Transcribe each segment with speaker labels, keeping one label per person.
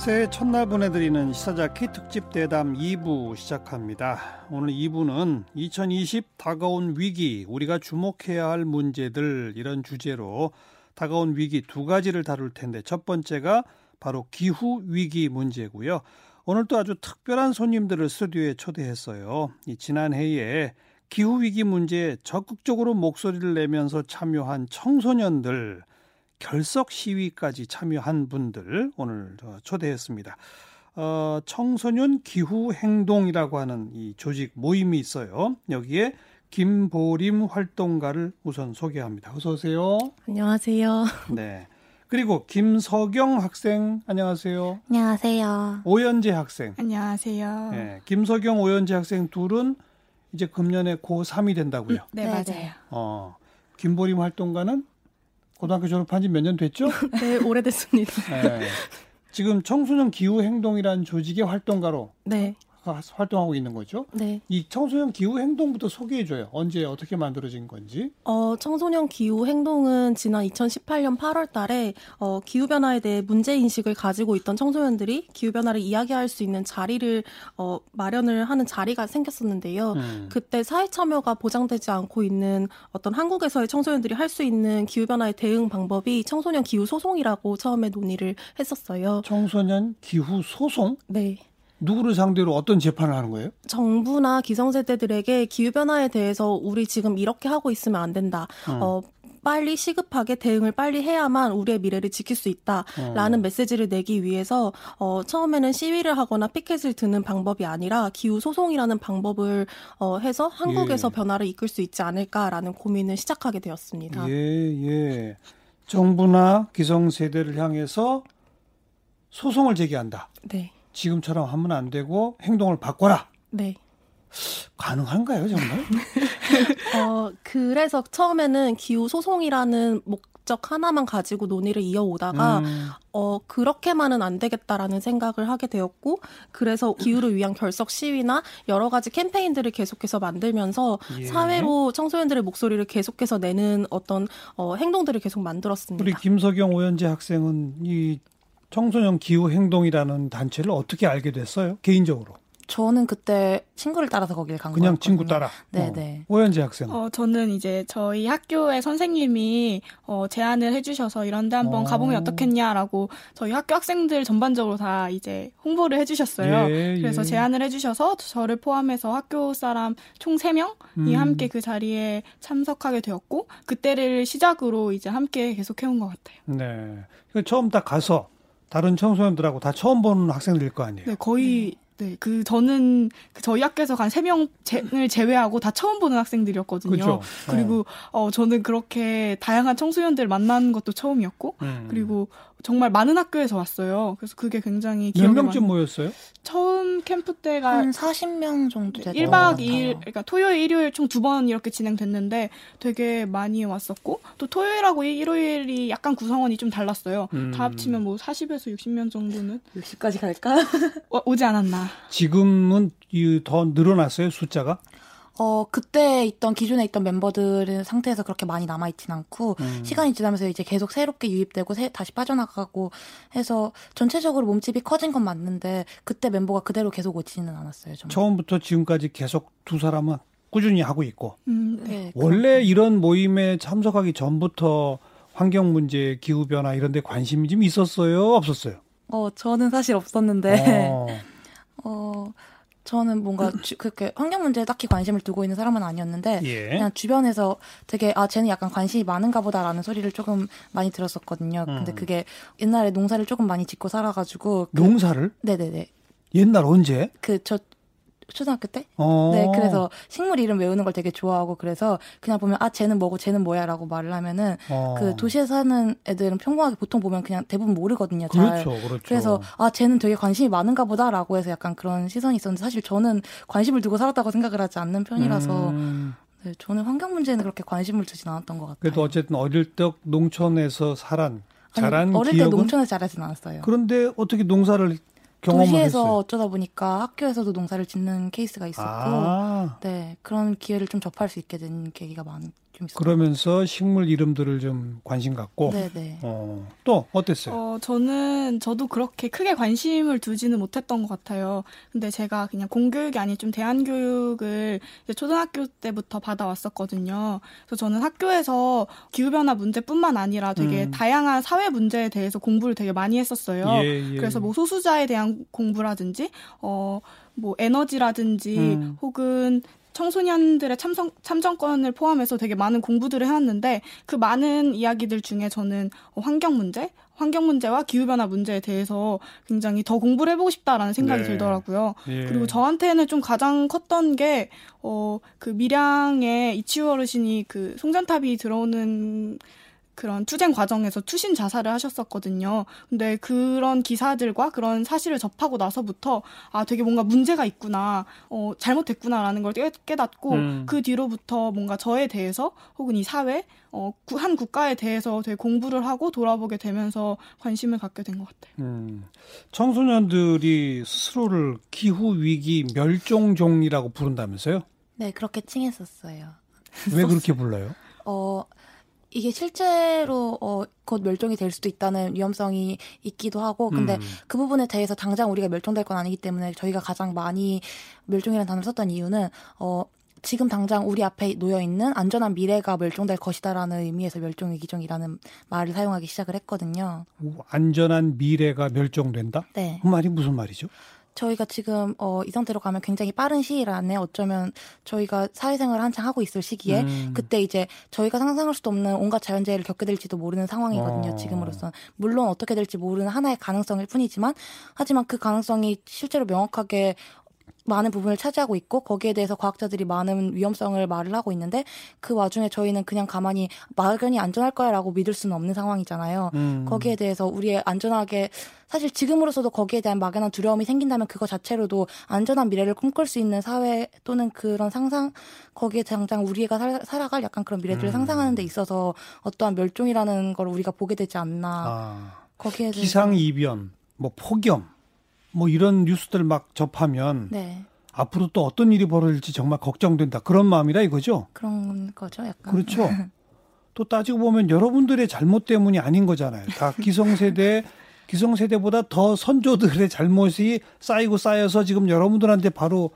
Speaker 1: 새해 첫날 보내드리는 시사자키 특집 대담 2부 시작합니다. 오늘 2부는 2020 다가온 위기, 우리가 주목해야 할 문제들 이런 주제로 다가온 위기 두 가지를 다룰 텐데 첫 번째가 바로 기후 위기 문제고요. 오늘 또 아주 특별한 손님들을 스튜디오에 초대했어요. 이 지난 해에 기후 위기 문제에 적극적으로 목소리를 내면서 참여한 청소년들 결석 시위까지 참여한 분들 오늘 초대했습니다. 어, 청소년 기후 행동이라고 하는 이 조직 모임이 있어요. 여기에 김보림 활동가를 우선 소개합니다. 어서 오세요.
Speaker 2: 안녕하세요.
Speaker 1: 네. 그리고 김서경 학생 안녕하세요.
Speaker 2: 안녕하세요.
Speaker 1: 오연재 학생.
Speaker 3: 안녕하세요.
Speaker 1: 네, 김서경 오연재 학생 둘은 이제 금년에 고3이 된다고요.
Speaker 3: 네, 네, 맞아요.
Speaker 1: 어. 김보림 활동가는 고등학교 졸업한 지 몇 년 됐죠?
Speaker 2: 네, 오래됐습니다. 네.
Speaker 1: 지금 청소년 기후 행동이라는 조직의 활동가로
Speaker 2: 네.
Speaker 1: 활동하고 있는 거죠.
Speaker 2: 네.
Speaker 1: 이 청소년 기후 행동부터 소개해 줘요. 언제 어떻게 만들어진 건지.
Speaker 2: 어, 청소년 기후 행동은 지난 2018년 8월 달에 어, 기후 변화에 대해 문제 인식을 가지고 있던 청소년들이 기후 변화를 이야기할 수 있는 자리를 어, 마련을 하는 자리가 생겼었는데요. 음. 그때 사회 참여가 보장되지 않고 있는 어떤 한국에서의 청소년들이 할 수 있는 기후 변화의 대응 방법이 청소년 기후 소송이라고 처음에 논의를 했었어요.
Speaker 1: 청소년 기후 소송?
Speaker 2: 네.
Speaker 1: 누구를 상대로 어떤 재판을 하는 거예요?
Speaker 2: 정부나 기성세대들에게 기후변화에 대해서 우리 지금 이렇게 하고 있으면 안 된다. 음. 어, 빨리 시급하게 대응을 빨리 해야만 우리의 미래를 지킬 수 있다라는 어. 메시지를 내기 위해서 어, 처음에는 시위를 하거나 피켓을 드는 방법이 아니라 기후 소송이라는 방법을 어, 해서 한국에서 예. 변화를 이끌 수 있지 않을까라는 고민을 시작하게 되었습니다.
Speaker 1: 예, 예. 정부나 기성세대를 향해서 소송을 제기한다.
Speaker 2: 네.
Speaker 1: 지금처럼 하면 안 되고 행동을 바꿔라.
Speaker 2: 네.
Speaker 1: 가능한가요, 정말?
Speaker 2: 어, 그래서 처음에는 기후 소송이라는 목적 하나만 가지고 논의를 이어오다가 음. 어, 그렇게만은 안 되겠다라는 생각을 하게 되었고 그래서 기후를 위한 결석 시위나 여러 가지 캠페인들을 계속해서 만들면서 예. 사회로 청소년들의 목소리를 계속해서 내는 어떤 어, 행동들을 계속 만들었습니다.
Speaker 1: 우리 김석영 오연재 학생은 이 청소년 기후 행동이라는 단체를 어떻게 알게 됐어요? 개인적으로.
Speaker 4: 저는 그때 친구를 따라서 거길 간
Speaker 1: 그냥
Speaker 4: 거였거든요.
Speaker 1: 친구 따라.
Speaker 4: 네, 어. 네.
Speaker 1: 오현지 학생.
Speaker 3: 어, 저는 이제 저희 학교의 선생님이 어, 제안을 해주셔서 이런데 한번 어. 가보면 어떻겠냐라고 저희 학교 학생들 전반적으로 다 이제 홍보를 해주셨어요. 예, 그래서 예. 제안을 해주셔서 저를 포함해서 학교 사람 총 3명이 음. 함께 그 자리에 참석하게 되었고 그때를 시작으로 이제 함께 계속 해온 것 같아요.
Speaker 1: 네. 처음 딱 가서 다른 청소년들하고 다 처음 보는 학생들일 거 아니에요.
Speaker 3: 네, 거의 네, 그 저는 그 저희 학교에서 간세 명을 제외하고 다 처음 보는 학생들이었거든요.
Speaker 1: 그렇죠.
Speaker 3: 그리고 어. 어 저는 그렇게 다양한 청소년들 만나는 것도 처음이었고 음. 그리고 정말 많은 학교에서 왔어요. 그래서 그게 굉장히
Speaker 1: 몇 명쯤 모였어요?
Speaker 3: 처음 캠프 때가
Speaker 4: 한 40명 정도
Speaker 3: 됐던 1박 2일 그러니까 토요일 일요일 총 두 번 이렇게 진행됐는데 되게 많이 왔었고 또 토요일하고 일요일이 약간 구성원이 좀 달랐어요. 음. 다 합치면 뭐 40에서 60명 정도는
Speaker 4: 60까지 갈까?
Speaker 3: 어, 오지 않았나.
Speaker 1: 지금은 더 늘어났어요, 숫자가?
Speaker 4: 어, 그때 있던, 기존에 있던 멤버들은 상태에서 그렇게 많이 남아있진 않고, 음. 시간이 지나면서 이제 계속 새롭게 유입되고, 새, 다시 빠져나가고 해서, 전체적으로 몸집이 커진 건 맞는데, 그때 멤버가 그대로 계속 오지는 않았어요. 정말.
Speaker 1: 처음부터 지금까지 계속 두 사람은 꾸준히 하고 있고,
Speaker 3: 음, 네.
Speaker 1: 원래 이런 모임에 참석하기 전부터 환경 문제, 기후 변화 이런 데 관심이 좀 있었어요? 없었어요?
Speaker 4: 어, 저는 사실 없었는데, 어, 어 저는 뭔가 주, 그렇게 환경 문제에 딱히 관심을 두고 있는 사람은 아니었는데 예. 그냥 주변에서 되게 아 쟤는 약간 관심이 많은가 보다라는 소리를 조금 많이 들었었거든요. 음. 근데 그게 옛날에 농사를 조금 많이 짓고 살아가지고
Speaker 1: 그, 농사를?
Speaker 4: 네네네.
Speaker 1: 옛날 언제?
Speaker 4: 그 저 초등학교 때?
Speaker 1: 어.
Speaker 4: 네, 그래서 식물 이름 외우는 걸 되게 좋아하고 그래서 그냥 보면 아 쟤는 뭐고 쟤는 뭐야라고 말을 하면은 어. 그 도시에 사는 애들은 평범하게 보통 보면 그냥 대부분 모르거든요.
Speaker 1: 잘. 그렇죠, 그렇죠.
Speaker 4: 그래서 아 쟤는 되게 관심이 많은가 보다라고 해서 약간 그런 시선이 있었는데 사실 저는 관심을 두고 살았다고 생각을 하지 않는 편이라서 음. 네, 저는 환경 문제는 그렇게 관심을 두진 않았던 것 같아요.
Speaker 1: 그래도 어쨌든 어릴 때 농촌에서 살한 자란
Speaker 4: 아니, 어릴
Speaker 1: 기억은?
Speaker 4: 때 농촌에서 자라진 않았어요.
Speaker 1: 그런데 어떻게 농사를
Speaker 4: 도시에서
Speaker 1: 했어요.
Speaker 4: 어쩌다 보니까 학교에서도 농사를 짓는 케이스가 있었고, 아. 네 그런 기회를 좀 접할 수 있게 된 계기가 많죠. 좀 있어요.
Speaker 1: 그러면서 식물 이름들을 좀 관심 갖고.
Speaker 4: 네네. 네.
Speaker 1: 어, 또 어땠어요?
Speaker 3: 어, 저는 저도 그렇게 크게 관심을 두지는 못했던 것 같아요. 근데 제가 그냥 공교육이 아닌 좀 대안교육을 초등학교 때부터 받아왔었거든요. 그래서 저는 학교에서 기후변화 문제뿐만 아니라 되게 음. 다양한 사회 문제에 대해서 공부를 되게 많이 했었어요. 예, 예. 그래서 뭐 소수자에 대한 공부라든지, 어, 뭐 에너지라든지 음. 혹은 청소년들의 참성, 참정권을 포함해서 되게 많은 공부들을 해왔는데 그 많은 이야기들 중에 저는 환경 문제, 환경 문제와 기후 변화 문제에 대해서 굉장히 더 공부를 해보고 싶다라는 생각이 네. 들더라고요. 예. 그리고 저한테는 좀 가장 컸던 게 어 그 밀양의 이치우 어르신이 그 송전탑이 들어오는 그런 투쟁 과정에서 투신 자살을 하셨었거든요. 근데 그런 기사들과 그런 사실을 접하고 나서부터 아 되게 뭔가 문제가 있구나, 어 잘못됐구나라는 걸 깨닫고 음. 그 뒤로부터 뭔가 저에 대해서 혹은 이 사회, 어한 국가에 대해서 되게 공부를 하고 돌아보게 되면서 관심을 갖게 된 것 같아요. 음.
Speaker 1: 청소년들이 스스로를 기후 위기 멸종 종이라고 부른다면서요?
Speaker 4: 네, 그렇게 칭했었어요.
Speaker 1: 왜 그렇게 불러요? 어,
Speaker 4: 이게 실제로 어, 곧 멸종이 될 수도 있다는 위험성이 있기도 하고 근데 음. 그 부분에 대해서 당장 우리가 멸종될 건 아니기 때문에 저희가 가장 많이 멸종이라는 단어를 썼던 이유는 어 지금 당장 우리 앞에 놓여 있는 안전한 미래가 멸종될 것이다라는 의미에서 멸종의 기종이라는 말을 사용하기 시작을 했거든요.
Speaker 1: 오, 안전한 미래가 멸종된다?
Speaker 4: 네.
Speaker 1: 그 말이 무슨 말이죠?
Speaker 4: 저희가 지금 어, 이 상태로 가면 굉장히 빠른 시일 안에 어쩌면 저희가 사회생활을 한창 하고 있을 시기에 음. 그때 이제 저희가 상상할 수도 없는 온갖 자연재해를 겪게 될지도 모르는 상황이거든요. 어. 지금으로선 물론 어떻게 될지 모르는 하나의 가능성일 뿐이지만 하지만 그 가능성이 실제로 명확하게 많은 부분을 차지하고 있고 거기에 대해서 과학자들이 많은 위험성을 말을 하고 있는데 그 와중에 저희는 그냥 가만히 막연히 안전할 거야라고 믿을 수는 없는 상황이잖아요. 음. 거기에 대해서 우리의 안전하게 사실 지금으로서도 거기에 대한 막연한 두려움이 생긴다면 그거 자체로도 안전한 미래를 꿈꿀 수 있는 사회 또는 그런 상상 거기에 당장 우리가 살, 살아갈 약간 그런 미래들을 음. 상상하는 데 있어서 어떠한 멸종이라는 걸 우리가 보게 되지 않나. 아.
Speaker 1: 거기에 기상 이변, 뭐 폭염 뭐 이런 뉴스들 막 접하면 네. 앞으로 또 어떤 일이 벌어질지 정말 걱정된다 그런 마음이라 이거죠.
Speaker 4: 그런 거죠, 약간.
Speaker 1: 그렇죠. 또 따지고 보면 여러분들의 잘못 때문이 아닌 거잖아요. 다 기성세대 기성세대보다 더 선조들의 잘못이 쌓이고 쌓여서 지금 여러분들한테 바로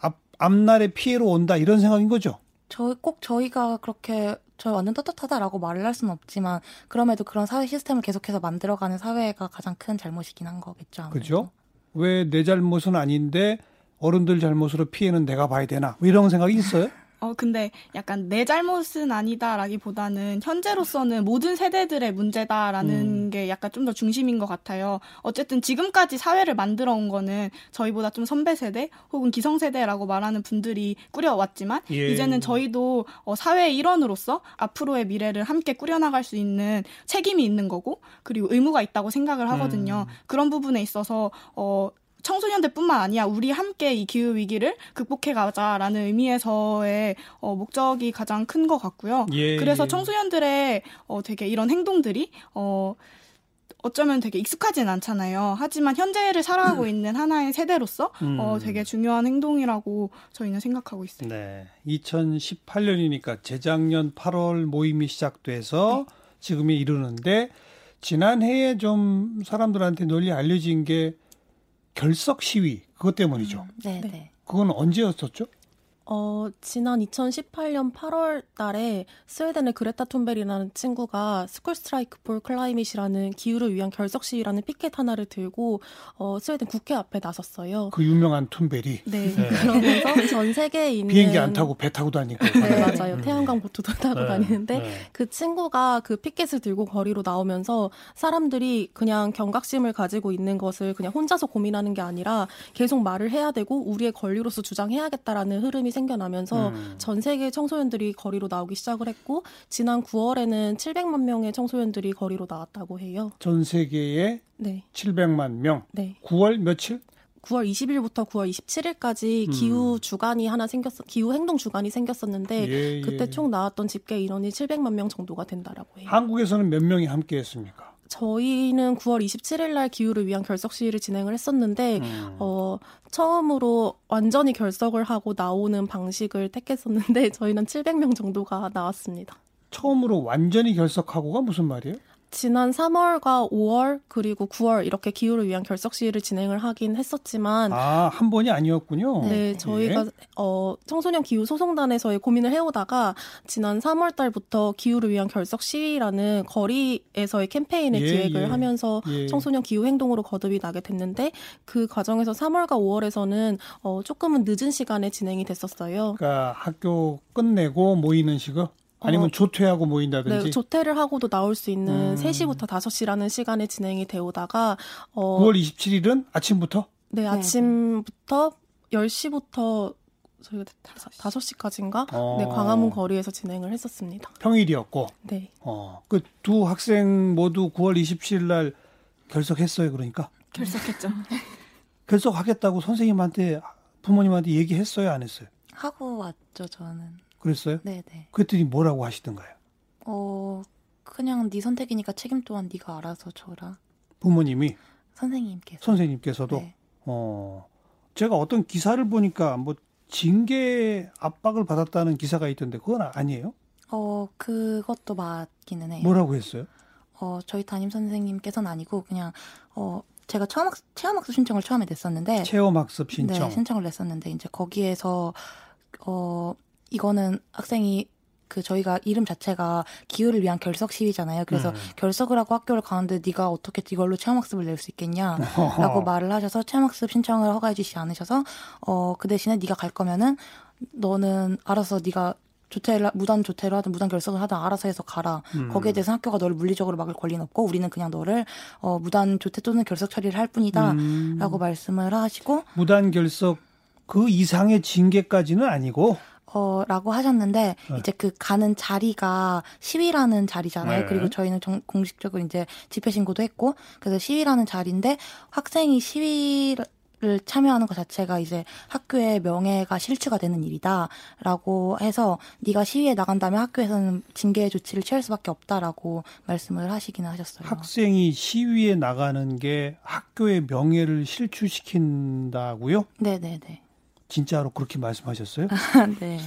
Speaker 1: 앞 앞날의 피해로 온다 이런 생각인 거죠.
Speaker 4: 저꼭 저희가 그렇게 저 완전 떳떳하다라고 말을 할 수는 없지만 그럼에도 그런 사회 시스템을 계속해서 만들어가는 사회가 가장 큰 잘못이긴 한 거겠죠. 아무래도.
Speaker 1: 그죠? 왜 내 잘못은 아닌데 어른들 잘못으로 피해는 내가 봐야 되나 뭐 이런 생각이 있어요?
Speaker 3: 어, 근데 약간 내 잘못은 아니다라기보다는 현재로서는 모든 세대들의 문제다라는 음. 게 약간 좀 더 중심인 것 같아요. 어쨌든 지금까지 사회를 만들어 온 거는 저희보다 좀 선배 세대 혹은 기성 세대라고 말하는 분들이 꾸려왔지만 예. 이제는 저희도 어, 사회의 일원으로서 앞으로의 미래를 함께 꾸려나갈 수 있는 책임이 있는 거고 그리고 의무가 있다고 생각을 하거든요. 음. 그런 부분에 있어서 어, 청소년들뿐만 아니야 우리 함께 이 기후 위기를 극복해 가자라는 의미에서의 어, 목적이 가장 큰 것 같고요. 예, 그래서 예. 청소년들의 어, 되게 이런 행동들이 어, 어쩌면 되게 익숙하진 않잖아요. 하지만 현재를 살아가고 음. 있는 하나의 세대로서 어, 음. 어, 되게 중요한 행동이라고 저희는 생각하고 있어요.
Speaker 1: 네. 2018년이니까 재작년 8월 모임이 시작돼서 네. 지금이 이르는데 지난해에 좀 사람들한테 널리 알려진 게 결석 시위 그것 때문이죠. 음,
Speaker 4: 네, 네.
Speaker 1: 그건 언제였었죠?
Speaker 2: 어, 지난 2018년 8월 달에 스웨덴의 그레타 툰베리라는 친구가 School Strike for Climate이라는 기후를 위한 결석 시위라는 피켓 하나를 들고 어, 스웨덴 국회 앞에 나섰어요.
Speaker 1: 그 유명한 툰베리.
Speaker 2: 네. 네. 그러면서 전 세계에 있는
Speaker 1: 비행기 안 타고 배 타고 다니고.
Speaker 2: 네, 맞아요. 음. 태양광 보트도 타고 네. 다니는데 네. 그 친구가 그 피켓을 들고 거리로 나오면서 사람들이 그냥 경각심을 가지고 있는 것을 그냥 혼자서 고민하는 게 아니라 계속 말을 해야 되고 우리의 권리로서 주장해야겠다라는 흐름이 생겨나면서 음. 전 세계 청소년들이 거리로 나오기 시작을 했고 지난 9월에는 700만 명의 청소년들이 거리로 나왔다고 해요.
Speaker 1: 전 세계에 네. 700만 명. 네. 9월 며칠?
Speaker 2: 9월 20일부터 9월 27일까지 음. 기후 주간이 하나 생겼어 기후 행동 주간이 생겼었는데 예, 예. 그때 총 나왔던 집계 인원이 700만 명 정도가 된다라고 해요.
Speaker 1: 한국에서는 몇 명이 함께 했습니까?
Speaker 2: 저희는 9월 27일 날 기후를 위한 결석 시위를 진행을 했었는데 음. 어 처음으로 완전히 결석을 하고 나오는 방식을 택했었는데 저희는 700명 정도가 나왔습니다.
Speaker 1: 처음으로 완전히 결석하고가 무슨 말이에요?
Speaker 2: 지난 3월과 5월 그리고 9월 이렇게 기후를 위한 결석 시위를 진행을 하긴 했었지만
Speaker 1: 아 한 번이 아니었군요.
Speaker 2: 네, 저희가 예. 어 청소년 기후 소송단에서의 고민을 해오다가 지난 3월 달부터 기후를 위한 결석 시위라는 거리에서의 캠페인을 예, 기획을 예. 하면서 예. 청소년 기후 행동으로 거듭이 나게 됐는데 그 과정에서 3월과 5월에서는 어 조금은 늦은 시간에 진행이 됐었어요.
Speaker 1: 그러니까 학교 끝내고 모이는 식으로 아니면 어, 조퇴하고 모인다든지.
Speaker 2: 네, 조퇴를 하고도 나올 수 있는 음. 3시부터 5시라는 시간에 진행이 되오다가
Speaker 1: 어 9월 27일은 아침부터?
Speaker 2: 네, 네. 아침부터 10시부터 저희가 5, 시까지인가 어. 네, 광화문 거리에서 진행을 했었습니다.
Speaker 1: 평일이었고.
Speaker 2: 네.
Speaker 1: 어. 그 두 학생 모두 9월 27일 날 결석했어요, 그러니까.
Speaker 3: 결석했죠.
Speaker 1: 결석하겠다고 선생님한테 부모님한테 얘기했어요, 안 했어요?
Speaker 4: 하고 왔죠, 저는.
Speaker 1: 그랬어요?
Speaker 4: 네네.
Speaker 1: 그랬더니 뭐라고 하시던가요?
Speaker 4: 어, 그냥 네 선택이니까 책임 또한 네가 알아서 져라.
Speaker 1: 부모님이?
Speaker 4: 선생님께서.
Speaker 1: 선생님께서도? 네. 어, 제가 어떤 기사를 보니까 뭐 징계 압박을 받았다는 기사가 있던데 그건 아니에요?
Speaker 4: 어, 그것도 맞기는 해요.
Speaker 1: 뭐라고 했어요?
Speaker 4: 어, 저희 담임 선생님께서는 아니고 그냥 어, 제가 체험학습, 체험학습 신청을 처음에 냈었는데
Speaker 1: 체험학습 신청.
Speaker 4: 네, 신청을 냈었는데 이제 거기에서 어 이거는 학생이 그 저희가 이름 자체가 기후를 위한 결석 시위잖아요. 그래서 음. 결석을 하고 학교를 가는데 네가 어떻게 이걸로 체험학습을 낼 수 있겠냐라고 말을 하셔서 체험학습 신청을 허가해 주시지 않으셔서 어 그 대신에 네가 갈 거면은 너는 알아서 네가 조퇴를 무단 조퇴를 하든 무단 결석을 하든 알아서 해서 가라. 음. 거기에 대해서 학교가 너를 물리적으로 막을 권리는 없고 우리는 그냥 너를 어 무단 조퇴 또는 결석 처리를 할 뿐이다라고 음. 말씀을 하시고
Speaker 1: 무단 결석 그 이상의 징계까지는 아니고
Speaker 4: 어, 라고 하셨는데, 네. 이제 그 가는 자리가 시위라는 자리잖아요. 네. 그리고 저희는 정, 공식적으로 이제 집회 신고도 했고, 그래서 시위라는 자리인데, 학생이 시위를 참여하는 것 자체가 이제 학교의 명예가 실추가 되는 일이다라고 해서 네가 시위에 나간다면 학교에서는 징계 조치를 취할 수밖에 없다라고 말씀을 하시기는 하셨어요.
Speaker 1: 학생이 시위에 나가는 게 학교의 명예를 실추시킨다고요?
Speaker 4: 네, 네, 네.
Speaker 1: 진짜로 그렇게 말씀하셨어요?
Speaker 4: 네.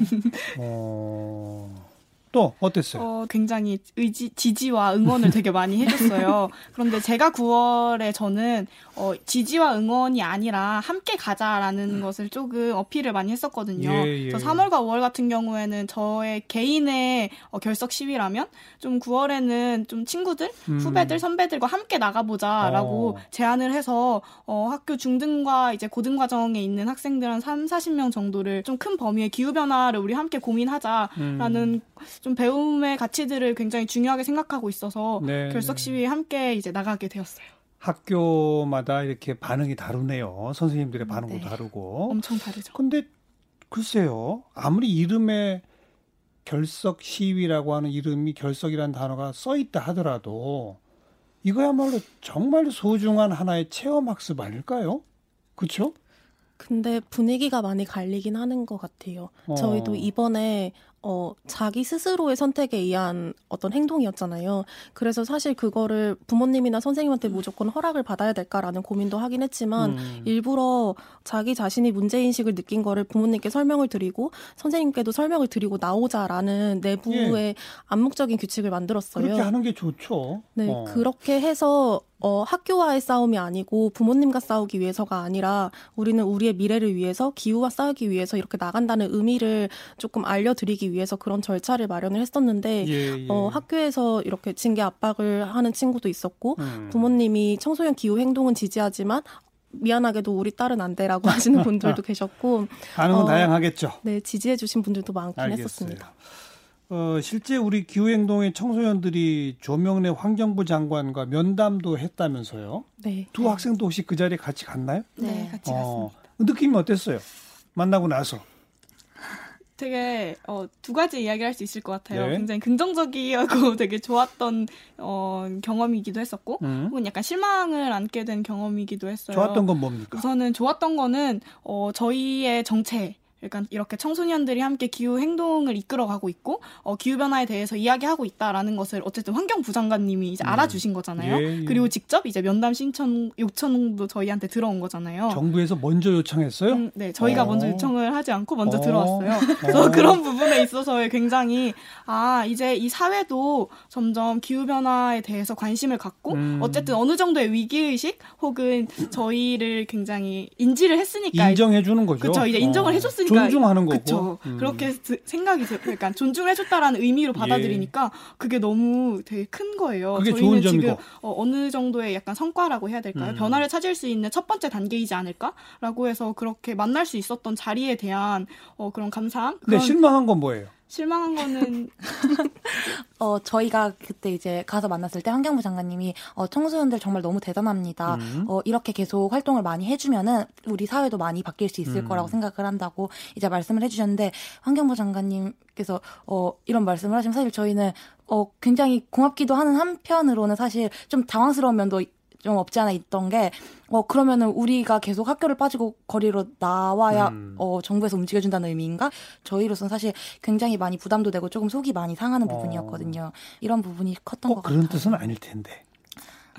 Speaker 1: 어... 또 어땠어요?
Speaker 3: 어, 굉장히 의지, 지지와 응원을 되게 많이 해줬어요. 그런데 제가 9월에 저는 어, 지지와 응원이 아니라 함께 가자라는 음. 것을 조금 어필을 많이 했었거든요. 예, 예. 저 3월과 5월 같은 경우에는 저의 개인의 어, 결석 시위라면 좀 9월에는 좀 친구들, 음. 후배들, 선배들과 함께 나가보자라고 어. 제안을 해서 어, 학교 중등과 이제 고등 과정에 있는 학생들 한 3, 40명 정도를 좀 큰 범위의 기후 변화를 우리 함께 고민하자라는 음. 좀 배움의 가치들을 굉장히 중요하게 생각하고 있어서 네, 결석 네. 시위에 함께 이제 나가게 되었어요.
Speaker 1: 학교마다 이렇게 반응이 다르네요. 선생님들의 반응도 네. 다르고.
Speaker 3: 엄청 다르죠.
Speaker 1: 근데 글쎄요. 아무리 이름에 결석 시위라고 하는 이름이 결석이라는 단어가 써 있다 하더라도 이거야말로 정말 소중한 하나의 체험 학습 아닐까요? 그렇죠?
Speaker 2: 근데 분위기가 많이 갈리긴 하는 것 같아요. 어. 저희도 이번에 어, 자기 스스로의 선택에 의한 어떤 행동이었잖아요. 그래서 사실 그거를 부모님이나 선생님한테 무조건 허락을 받아야 될까라는 고민도 하긴 했지만 음. 일부러 자기 자신이 문제인식을 느낀 거를 부모님께 설명을 드리고 선생님께도 설명을 드리고 나오자라는 내부의 예. 암묵적인 규칙을 만들었어요.
Speaker 1: 그렇게 하는 게 좋죠.
Speaker 2: 네, 어. 그렇게 해서 어, 학교와의 싸움이 아니고 부모님과 싸우기 위해서가 아니라 우리는 우리의 미래를 위해서 기후와 싸우기 위해서 이렇게 나간다는 의미를 조금 알려드리기 위해서 그런 절차를 마련을 했었는데 예, 예. 어, 학교에서 이렇게 징계 압박을 하는 친구도 있었고 음. 부모님이 청소년 기후 행동은 지지하지만 미안하게도 우리 딸은 안 돼라고 하시는 분들도 계셨고
Speaker 1: 반응은 어, 다양하겠죠.
Speaker 2: 네, 지지해 주신 분들도 많긴 알겠어요. 했었습니다.
Speaker 1: 어, 실제 우리 기후행동의 청소년들이 조명래 환경부 장관과 면담도 했다면서요?
Speaker 2: 네.
Speaker 1: 두 학생도 혹시 그 자리에 같이 갔나요?
Speaker 3: 네, 같이 어, 갔습니다.
Speaker 1: 느낌이 어땠어요? 만나고 나서?
Speaker 3: 되게 어, 두 가지 이야기를 할 수 있을 것 같아요. 네. 굉장히 긍정적이고 되게 좋았던 어, 경험이기도 했었고, 음. 혹은 약간 실망을 안게 된 경험이기도 했어요.
Speaker 1: 좋았던 건 뭡니까?
Speaker 3: 우선은 좋았던 거는 어, 저희의 정체 그러니까 이렇게 청소년들이 함께 기후 행동을 이끌어가고 있고 어, 기후 변화에 대해서 이야기하고 있다라는 것을 어쨌든 환경부 장관님이 이제 음. 알아주신 거잖아요. 예, 예. 그리고 직접 이제 면담 신청 요청도 저희한테 들어온 거잖아요.
Speaker 1: 정부에서 먼저 요청했어요? 음,
Speaker 3: 네, 저희가 어. 먼저 요청을 하지 않고 먼저 어. 들어왔어요. 그래서 어. 그런 부분에 있어서 굉장히 아 이제 이 사회도 점점 기후 변화에 대해서 관심을 갖고 음. 어쨌든 어느 정도의 위기 의식 혹은 저희를 굉장히 인지를 했으니까
Speaker 1: 인정해 주는 거죠.
Speaker 3: 그렇죠. 이제 인정을 어. 해줬으니까
Speaker 1: 존중하는 거고.
Speaker 3: 그렇죠. 음. 그렇게 생각이 그러니까 존중해줬다라는 의미로 받아들이니까 예. 그게 너무 되게 큰 거예요.
Speaker 1: 그게 저희는
Speaker 3: 지금. 어, 느 정도의 약간 성과라고 해야 될까요? 음. 변화를 찾을 수 있는 첫 번째 단계이지 않을까라고 해서 그렇게 만날 수 있었던 자리에 대한 어, 그런 감사함.
Speaker 1: 네, 실망한 건 뭐예요?
Speaker 3: 실망한 거는
Speaker 4: 어 저희가 그때 이제 가서 만났을 때 환경부 장관님이 어 청소년들 정말 너무 대단합니다. 음. 어 이렇게 계속 활동을 많이 해주면은 우리 사회도 많이 바뀔 수 있을 음. 거라고 생각을 한다고 이제 말씀을 해주셨는데 환경부 장관님께서 어 이런 말씀을 하시면 사실 저희는 어 굉장히 고맙기도 하는 한편으로는 사실 좀 당황스러운 면도 좀 없지 않아 있던 게, 어, 그러면은 우리가 계속 학교를 빠지고 거리로 나와야, 음. 어, 정부에서 움직여준다는 의미인가? 저희로서는 사실 굉장히 많이 부담도 되고 조금 속이 많이 상하는 어. 부분이었거든요. 어. 이런 부분이 컸던 것 같아요.
Speaker 1: 그런 뜻은 아닐 텐데.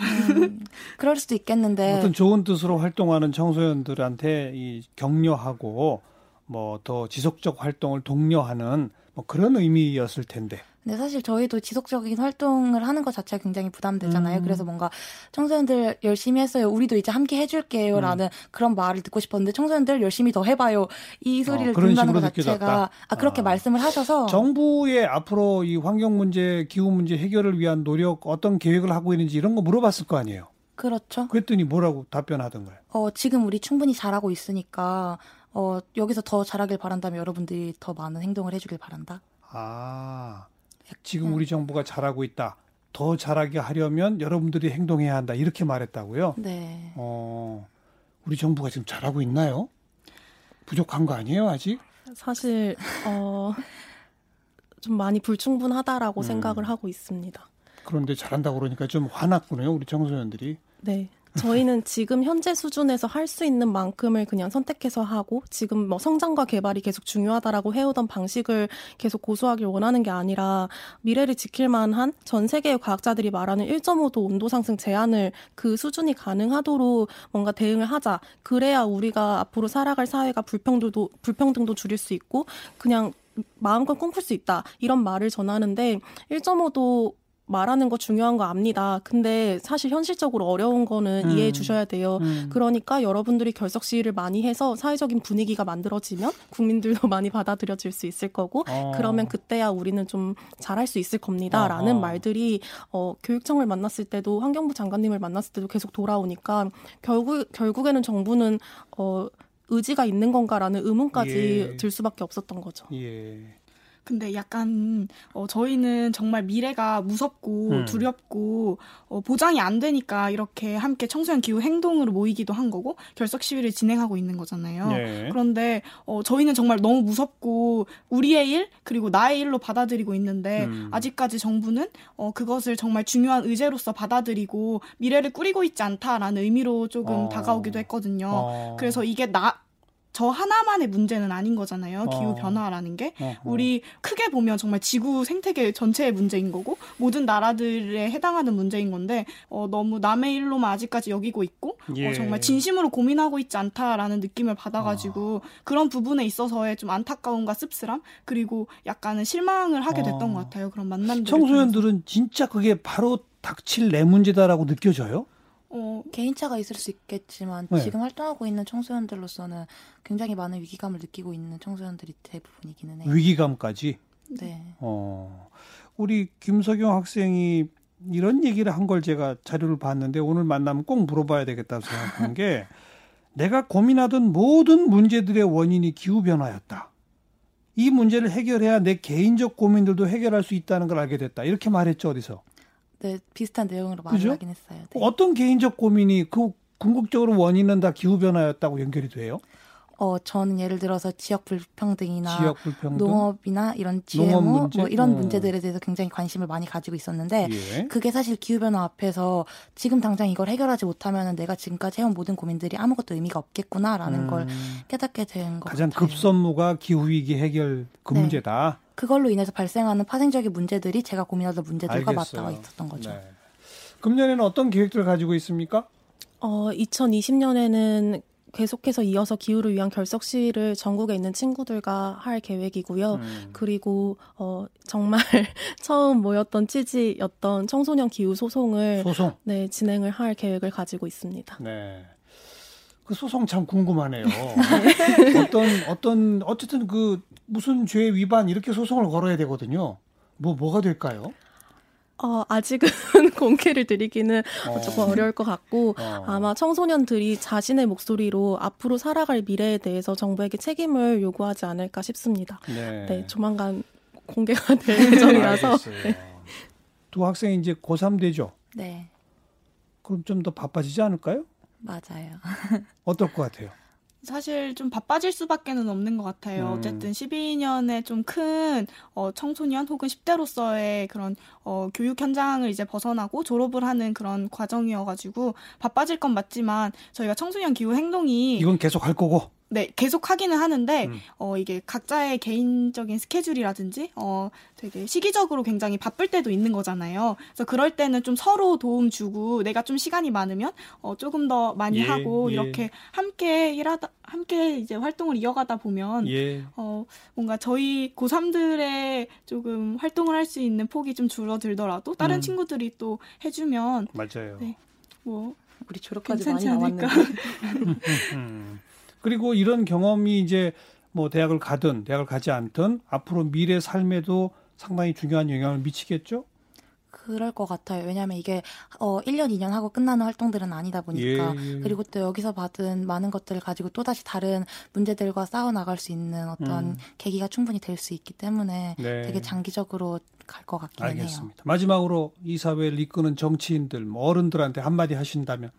Speaker 4: 음, 그럴 수도 있겠는데.
Speaker 1: 어떤 좋은 뜻으로 활동하는 청소년들한테 이 격려하고 뭐 더 지속적 활동을 독려하는 뭐 그런 의미였을 텐데.
Speaker 4: 근데 사실 저희도 지속적인 활동을 하는 것 자체가 굉장히 부담되잖아요. 음. 그래서 뭔가 청소년들 열심히 했어요. 우리도 이제 함께 해줄게요. 라는 음. 그런 말을 듣고 싶었는데 청소년들 열심히 더 해봐요. 이 어, 소리를 어, 듣는다는 것 자체가 느껴졌다. 아, 그렇게 아. 말씀을 하셔서
Speaker 1: 정부의 앞으로 이 환경 문제, 기후 문제 해결을 위한 노력 어떤 계획을 하고 있는지 이런 거 물어봤을 거 아니에요.
Speaker 4: 그렇죠.
Speaker 1: 그랬더니 뭐라고 답변하던가요?
Speaker 4: 어, 지금 우리 충분히 잘하고 있으니까 어, 여기서 더 잘하길 바란다면 여러분들이 더 많은 행동을 해주길 바란다.
Speaker 1: 아. 지금 우리 정부가 잘하고 있다. 더 잘하게 하려면 여러분들이 행동해야 한다. 이렇게 말했다고요?
Speaker 4: 네.
Speaker 1: 어, 우리 정부가 지금 잘하고 있나요? 부족한 거 아니에요, 아직?
Speaker 2: 사실, 어, 좀 많이 불충분하다라고 음. 생각을 하고 있습니다.
Speaker 1: 그런데 잘한다고 그러니까 좀 화났군요, 우리 청소년들이.
Speaker 2: 네. 저희는 지금 현재 수준에서 할 수 있는 만큼을 그냥 선택해서 하고 지금 뭐 성장과 개발이 계속 중요하다라고 해오던 방식을 계속 고수하길 원하는 게 아니라 미래를 지킬 만한 전 세계의 과학자들이 말하는 1.5도 온도 상승 제한을 그 수준이 가능하도록 뭔가 대응을 하자. 그래야 우리가 앞으로 살아갈 사회가 불평등도 불평등도 줄일 수 있고 그냥 마음껏 꿈꿀 수 있다. 이런 말을 전하는데 1.5도 말하는 거 중요한 거 압니다. 근데 사실 현실적으로 어려운 거는 음. 이해해 주셔야 돼요. 음. 그러니까 여러분들이 결석 시위를 많이 해서 사회적인 분위기가 만들어지면 국민들도 많이 받아들여질 수 있을 거고 어. 그러면 그때야 우리는 좀 잘할 수 있을 겁니다라는 어. 말들이 어, 교육청을 만났을 때도 환경부 장관님을 만났을 때도 계속 돌아오니까 결국 결국에는 정부는 어 의지가 있는 건가라는 의문까지 예. 들 수밖에 없었던 거죠.
Speaker 1: 예.
Speaker 3: 근데 약간 어 저희는 정말 미래가 무섭고 음. 두렵고 어 보장이 안 되니까 이렇게 함께 청소년 기후 행동으로 모이기도 한 거고 결석 시위를 진행하고 있는 거잖아요. 네. 그런데 어 저희는 정말 너무 무섭고 우리의 일 그리고 나의 일로 받아들이고 있는데 음. 아직까지 정부는 어 그것을 정말 중요한 의제로서 받아들이고 미래를 꾸리고 있지 않다라는 의미로 조금 어. 다가오기도 했거든요. 어. 그래서 이게 나 저 하나만의 문제는 아닌 거잖아요. 기후 어. 변화라는 게 어, 어. 우리 크게 보면 정말 지구 생태계 전체의 문제인 거고 모든 나라들에 해당하는 문제인 건데 어, 너무 남의 일로만 아직까지 여기고 있고 어, 예. 어, 정말 진심으로 고민하고 있지 않다라는 느낌을 받아가지고 어. 그런 부분에 있어서의 좀 안타까움과 씁쓸함 그리고 약간은 실망을 하게 됐던 것 같아요. 그런 만남들
Speaker 1: 청소년들은 진짜 그게 바로 닥칠 내 문제다라고 느껴져요?
Speaker 4: 어, 개인차가 있을 수 있겠지만 네. 지금 활동하고 있는 청소년들로서는 굉장히 많은 위기감을 느끼고 있는 청소년들이 대부분이기는 해요.
Speaker 1: 위기감까지?
Speaker 4: 네.
Speaker 1: 어, 우리 김석영 학생이 이런 얘기를 한 걸 제가 자료를 봤는데 오늘 만나면 꼭 물어봐야 되겠다고 생각한 게 내가 고민하던 모든 문제들의 원인이 기후 변화였다. 이 문제를 해결해야 내 개인적 고민들도 해결할 수 있다는 걸 알게 됐다. 이렇게 말했죠, 어디서?
Speaker 4: 네, 비슷한 내용으로 많이 하긴 했어요. 네.
Speaker 1: 어떤 개인적 고민이 그 궁극적으로 원인은 다 기후 변화였다고 연결이 돼요?
Speaker 4: 어 저는 예를 들어서 지역 불평등이나 지역 불평등? 농업이나 이런 GMO 농업 뭐 이런 어. 문제들에 대해서 굉장히 관심을 많이 가지고 있었는데 예. 그게 사실 기후 변화 앞에서 지금 당장 이걸 해결하지 못하면 내가 지금까지 해온 모든 고민들이 아무것도 의미가 없겠구나라는 음. 걸 깨닫게 된 것
Speaker 1: 같아요.
Speaker 4: 가장
Speaker 1: 급선무가 기후 위기 해결 그 네. 문제다.
Speaker 4: 그걸로 인해서 발생하는 파생적인 문제들이 제가 고민하던 문제들과 알겠어요. 맞닿아 있었던 거죠. 네.
Speaker 1: 금년에는 어떤 계획들을 가지고 있습니까?
Speaker 2: 어, 2020년에는 계속해서 이어서 기후를 위한 결석 시위를 전국에 있는 친구들과 할 계획이고요. 음. 그리고 어 정말 처음 모였던 취지였던 청소년 기후 소송을
Speaker 1: 소송?
Speaker 2: 네, 진행을 할 계획을 가지고 있습니다.
Speaker 1: 네. 그 소송 참 궁금하네요. 어떤 어떤 어쨌든 그 무슨 죄 위반 이렇게 소송을 걸어야 되거든요. 뭐 뭐가 될까요?
Speaker 2: 어, 아직은 공개를 드리기는 어. 조금 어려울 것 같고 어. 아마 청소년들이 자신의 목소리로 앞으로 살아갈 미래에 대해서 정부에게 책임을 요구하지 않을까 싶습니다. 네, 네 조만간 공개가 될 예정이라서. 네.
Speaker 1: 두 학생이 이제 고3 되죠?
Speaker 4: 네.
Speaker 1: 그럼 좀 더 바빠지지 않을까요?
Speaker 4: 맞아요.
Speaker 1: 어떨 것 같아요?
Speaker 3: 사실 좀 바빠질 수밖에는 없는 것 같아요. 음. 어쨌든 12년의 좀큰 어, 청소년 혹은 10대로서의 그런 어, 교육 현장을 이제 벗어나고 졸업을 하는 그런 과정이어가지고 바빠질 건 맞지만 저희가 청소년 기후 행동이
Speaker 1: 이건 계속 할 거고
Speaker 3: 네, 계속 하기는 하는데, 음. 어, 이게 각자의 개인적인 스케줄이라든지, 어, 되게 시기적으로 굉장히 바쁠 때도 있는 거잖아요. 그래서 그럴 때는 좀 서로 도움 주고, 내가 좀 시간이 많으면, 어, 조금 더 많이 예, 하고, 예. 이렇게 함께 일하다, 함께 이제 활동을 이어가다 보면, 예. 어, 뭔가 저희 고3들의 조금 활동을 할 수 있는 폭이 좀 줄어들더라도, 다른 음. 친구들이 또 해주면,
Speaker 1: 맞아요.
Speaker 3: 네, 뭐,
Speaker 4: 우리 졸업까지 많이 남았는데.
Speaker 1: 음. 그리고 이런 경험이 이제 뭐 대학을 가든 대학을 가지 않든 앞으로 미래 삶에도 상당히 중요한 영향을 미치겠죠?
Speaker 4: 그럴 것 같아요. 왜냐하면 이게 어 1년, 2년 하고 끝나는 활동들은 아니다 보니까 예, 예. 그리고 또 여기서 받은 많은 것들을 가지고 또 다시 다른 문제들과 싸워 나갈 수 있는 어떤 음. 계기가 충분히 될 수 있기 때문에 네. 되게 장기적으로 갈 것 같긴
Speaker 1: 알겠습니다.
Speaker 4: 해요.
Speaker 1: 마지막으로 이 사회를 이끄는 정치인들, 뭐 어른들한테 한마디 하신다면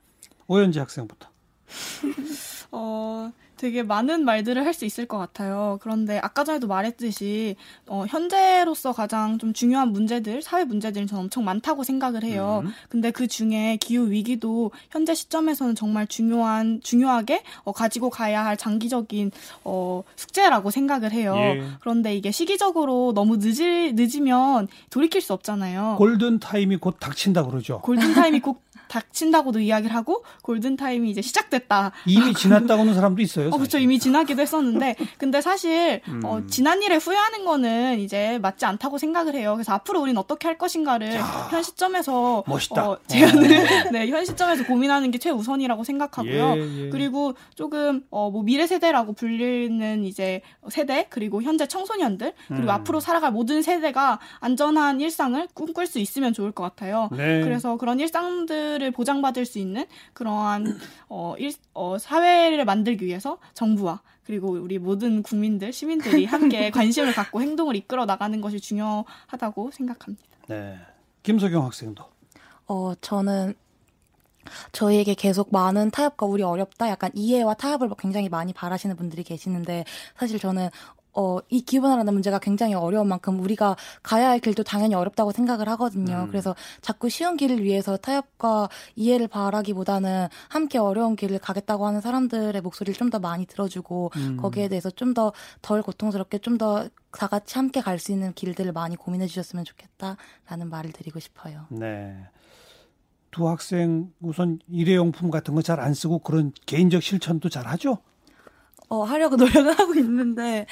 Speaker 1: 오연지 학생부터.
Speaker 3: 어, 되게 많은 말들을 할 수 있을 것 같아요. 그런데 아까 전에도 말했듯이 어, 현재로서 가장 좀 중요한 문제들, 사회 문제들은 저는 엄청 많다고 생각을 해요. 음. 근데 그 중에 기후 위기도 현재 시점에서는 정말 중요한 중요하게 어, 가지고 가야 할 장기적인 어, 숙제라고 생각을 해요. 예. 그런데 이게 시기적으로 너무 늦을 늦으면 돌이킬 수 없잖아요.
Speaker 1: 골든 타임이 곧 닥친다 그러죠.
Speaker 3: 골든 타임이 곧 닥친다고도 이야기를 하고 골든 타임이 이제 시작됐다.
Speaker 1: 이미 지났다고 하는 사람도 있어요.
Speaker 3: 어, 그렇죠. 이미 지나기도 했었는데 근데 사실 음. 어, 지난 일에 후회하는 거는 이제 맞지 않다고 생각을 해요. 그래서 앞으로 우리는 어떻게 할 것인가를 야, 현 시점에서
Speaker 1: 멋있다.
Speaker 3: 어, 제안을 어. 네, 현 시점에서 고민하는 게 최우선이라고 생각하고요. 예, 예. 그리고 조금 어, 뭐 미래 세대라고 불리는 이제 세대 그리고 현재 청소년들 그리고 음. 앞으로 살아갈 모든 세대가 안전한 일상을 꿈꿀 수 있으면 좋을 것 같아요. 네. 그래서 그런 일상들 를 보장받을 수 있는 그러한 어, 일, 어, 사회를 만들기 위해서 정부와 그리고 우리 모든 국민들, 시민들이 함께 관심을 갖고 행동을 이끌어 나가는 것이 중요하다고 생각합니다.
Speaker 1: 네. 김석영 학생도.
Speaker 4: 어, 저는 저희에게 계속 많은 타협과 우리 어렵다, 약간 이해와 타협을 굉장히 많이 바라시는 분들이 계시는데, 사실 저는 어, 이 기후변화라는 문제가 굉장히 어려운 만큼 우리가 가야 할 길도 당연히 어렵다고 생각을 하거든요. 음. 그래서 자꾸 쉬운 길을 위해서 타협과 이해를 바라기보다는 함께 어려운 길을 가겠다고 하는 사람들의 목소리를 좀 더 많이 들어주고 음. 거기에 대해서 좀 더 덜 고통스럽게 좀 더 다 같이 함께 갈 수 있는 길들을 많이 고민해 주셨으면 좋겠다라는 말을 드리고 싶어요.
Speaker 1: 네. 두 학생 우선 일회용품 같은 거 잘 안 쓰고 그런 개인적 실천도 잘 하죠?
Speaker 4: 어, 하려고 노력을 하고 있는데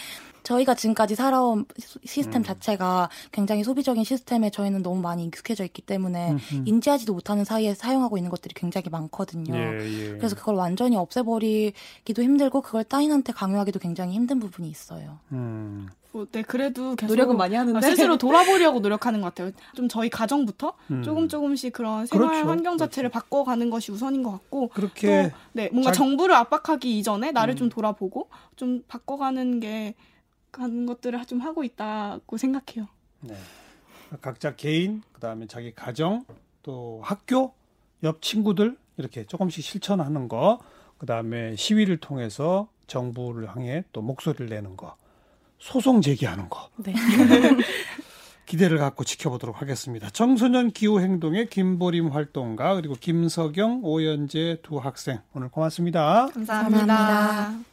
Speaker 4: 저희가 지금까지 살아온 시스템 음. 자체가 굉장히 소비적인 시스템에 저희는 너무 많이 익숙해져 있기 때문에 음흠. 인지하지도 못하는 사이에 사용하고 있는 것들이 굉장히 많거든요. 예, 예. 그래서 그걸 완전히 없애버리기도 힘들고 그걸 따인한테 강요하기도 굉장히 힘든 부분이 있어요. 음.
Speaker 3: 뭐, 네, 그래도 계속
Speaker 4: 노력은 많이 하는데 아,
Speaker 3: 스스로 돌아보려고 노력하는 것 같아요. 좀 저희 가정부터 음. 조금 조금씩 그런 생활 그렇죠. 환경 자체를 그렇죠. 바꿔가는 것이 우선인 것 같고
Speaker 1: 그렇게
Speaker 3: 또, 네, 뭔가 자... 정부를 압박하기 이전에 나를 음. 좀 돌아보고 좀 바꿔가는 게 가는 것들을 좀 하고 있다고 생각해요.
Speaker 1: 네. 각자 개인, 그다음에 자기 가정, 또 학교, 옆 친구들 이렇게 조금씩 실천하는 거, 그다음에 시위를 통해서 정부를 향해 또 목소리를 내는 거, 소송 제기하는 거. 네. 기대를 갖고 지켜보도록 하겠습니다. 청소년 기후 행동의 김보림 활동가 그리고 김석영, 오연재 두 학생 오늘 고맙습니다
Speaker 3: 감사합니다. 감사합니다.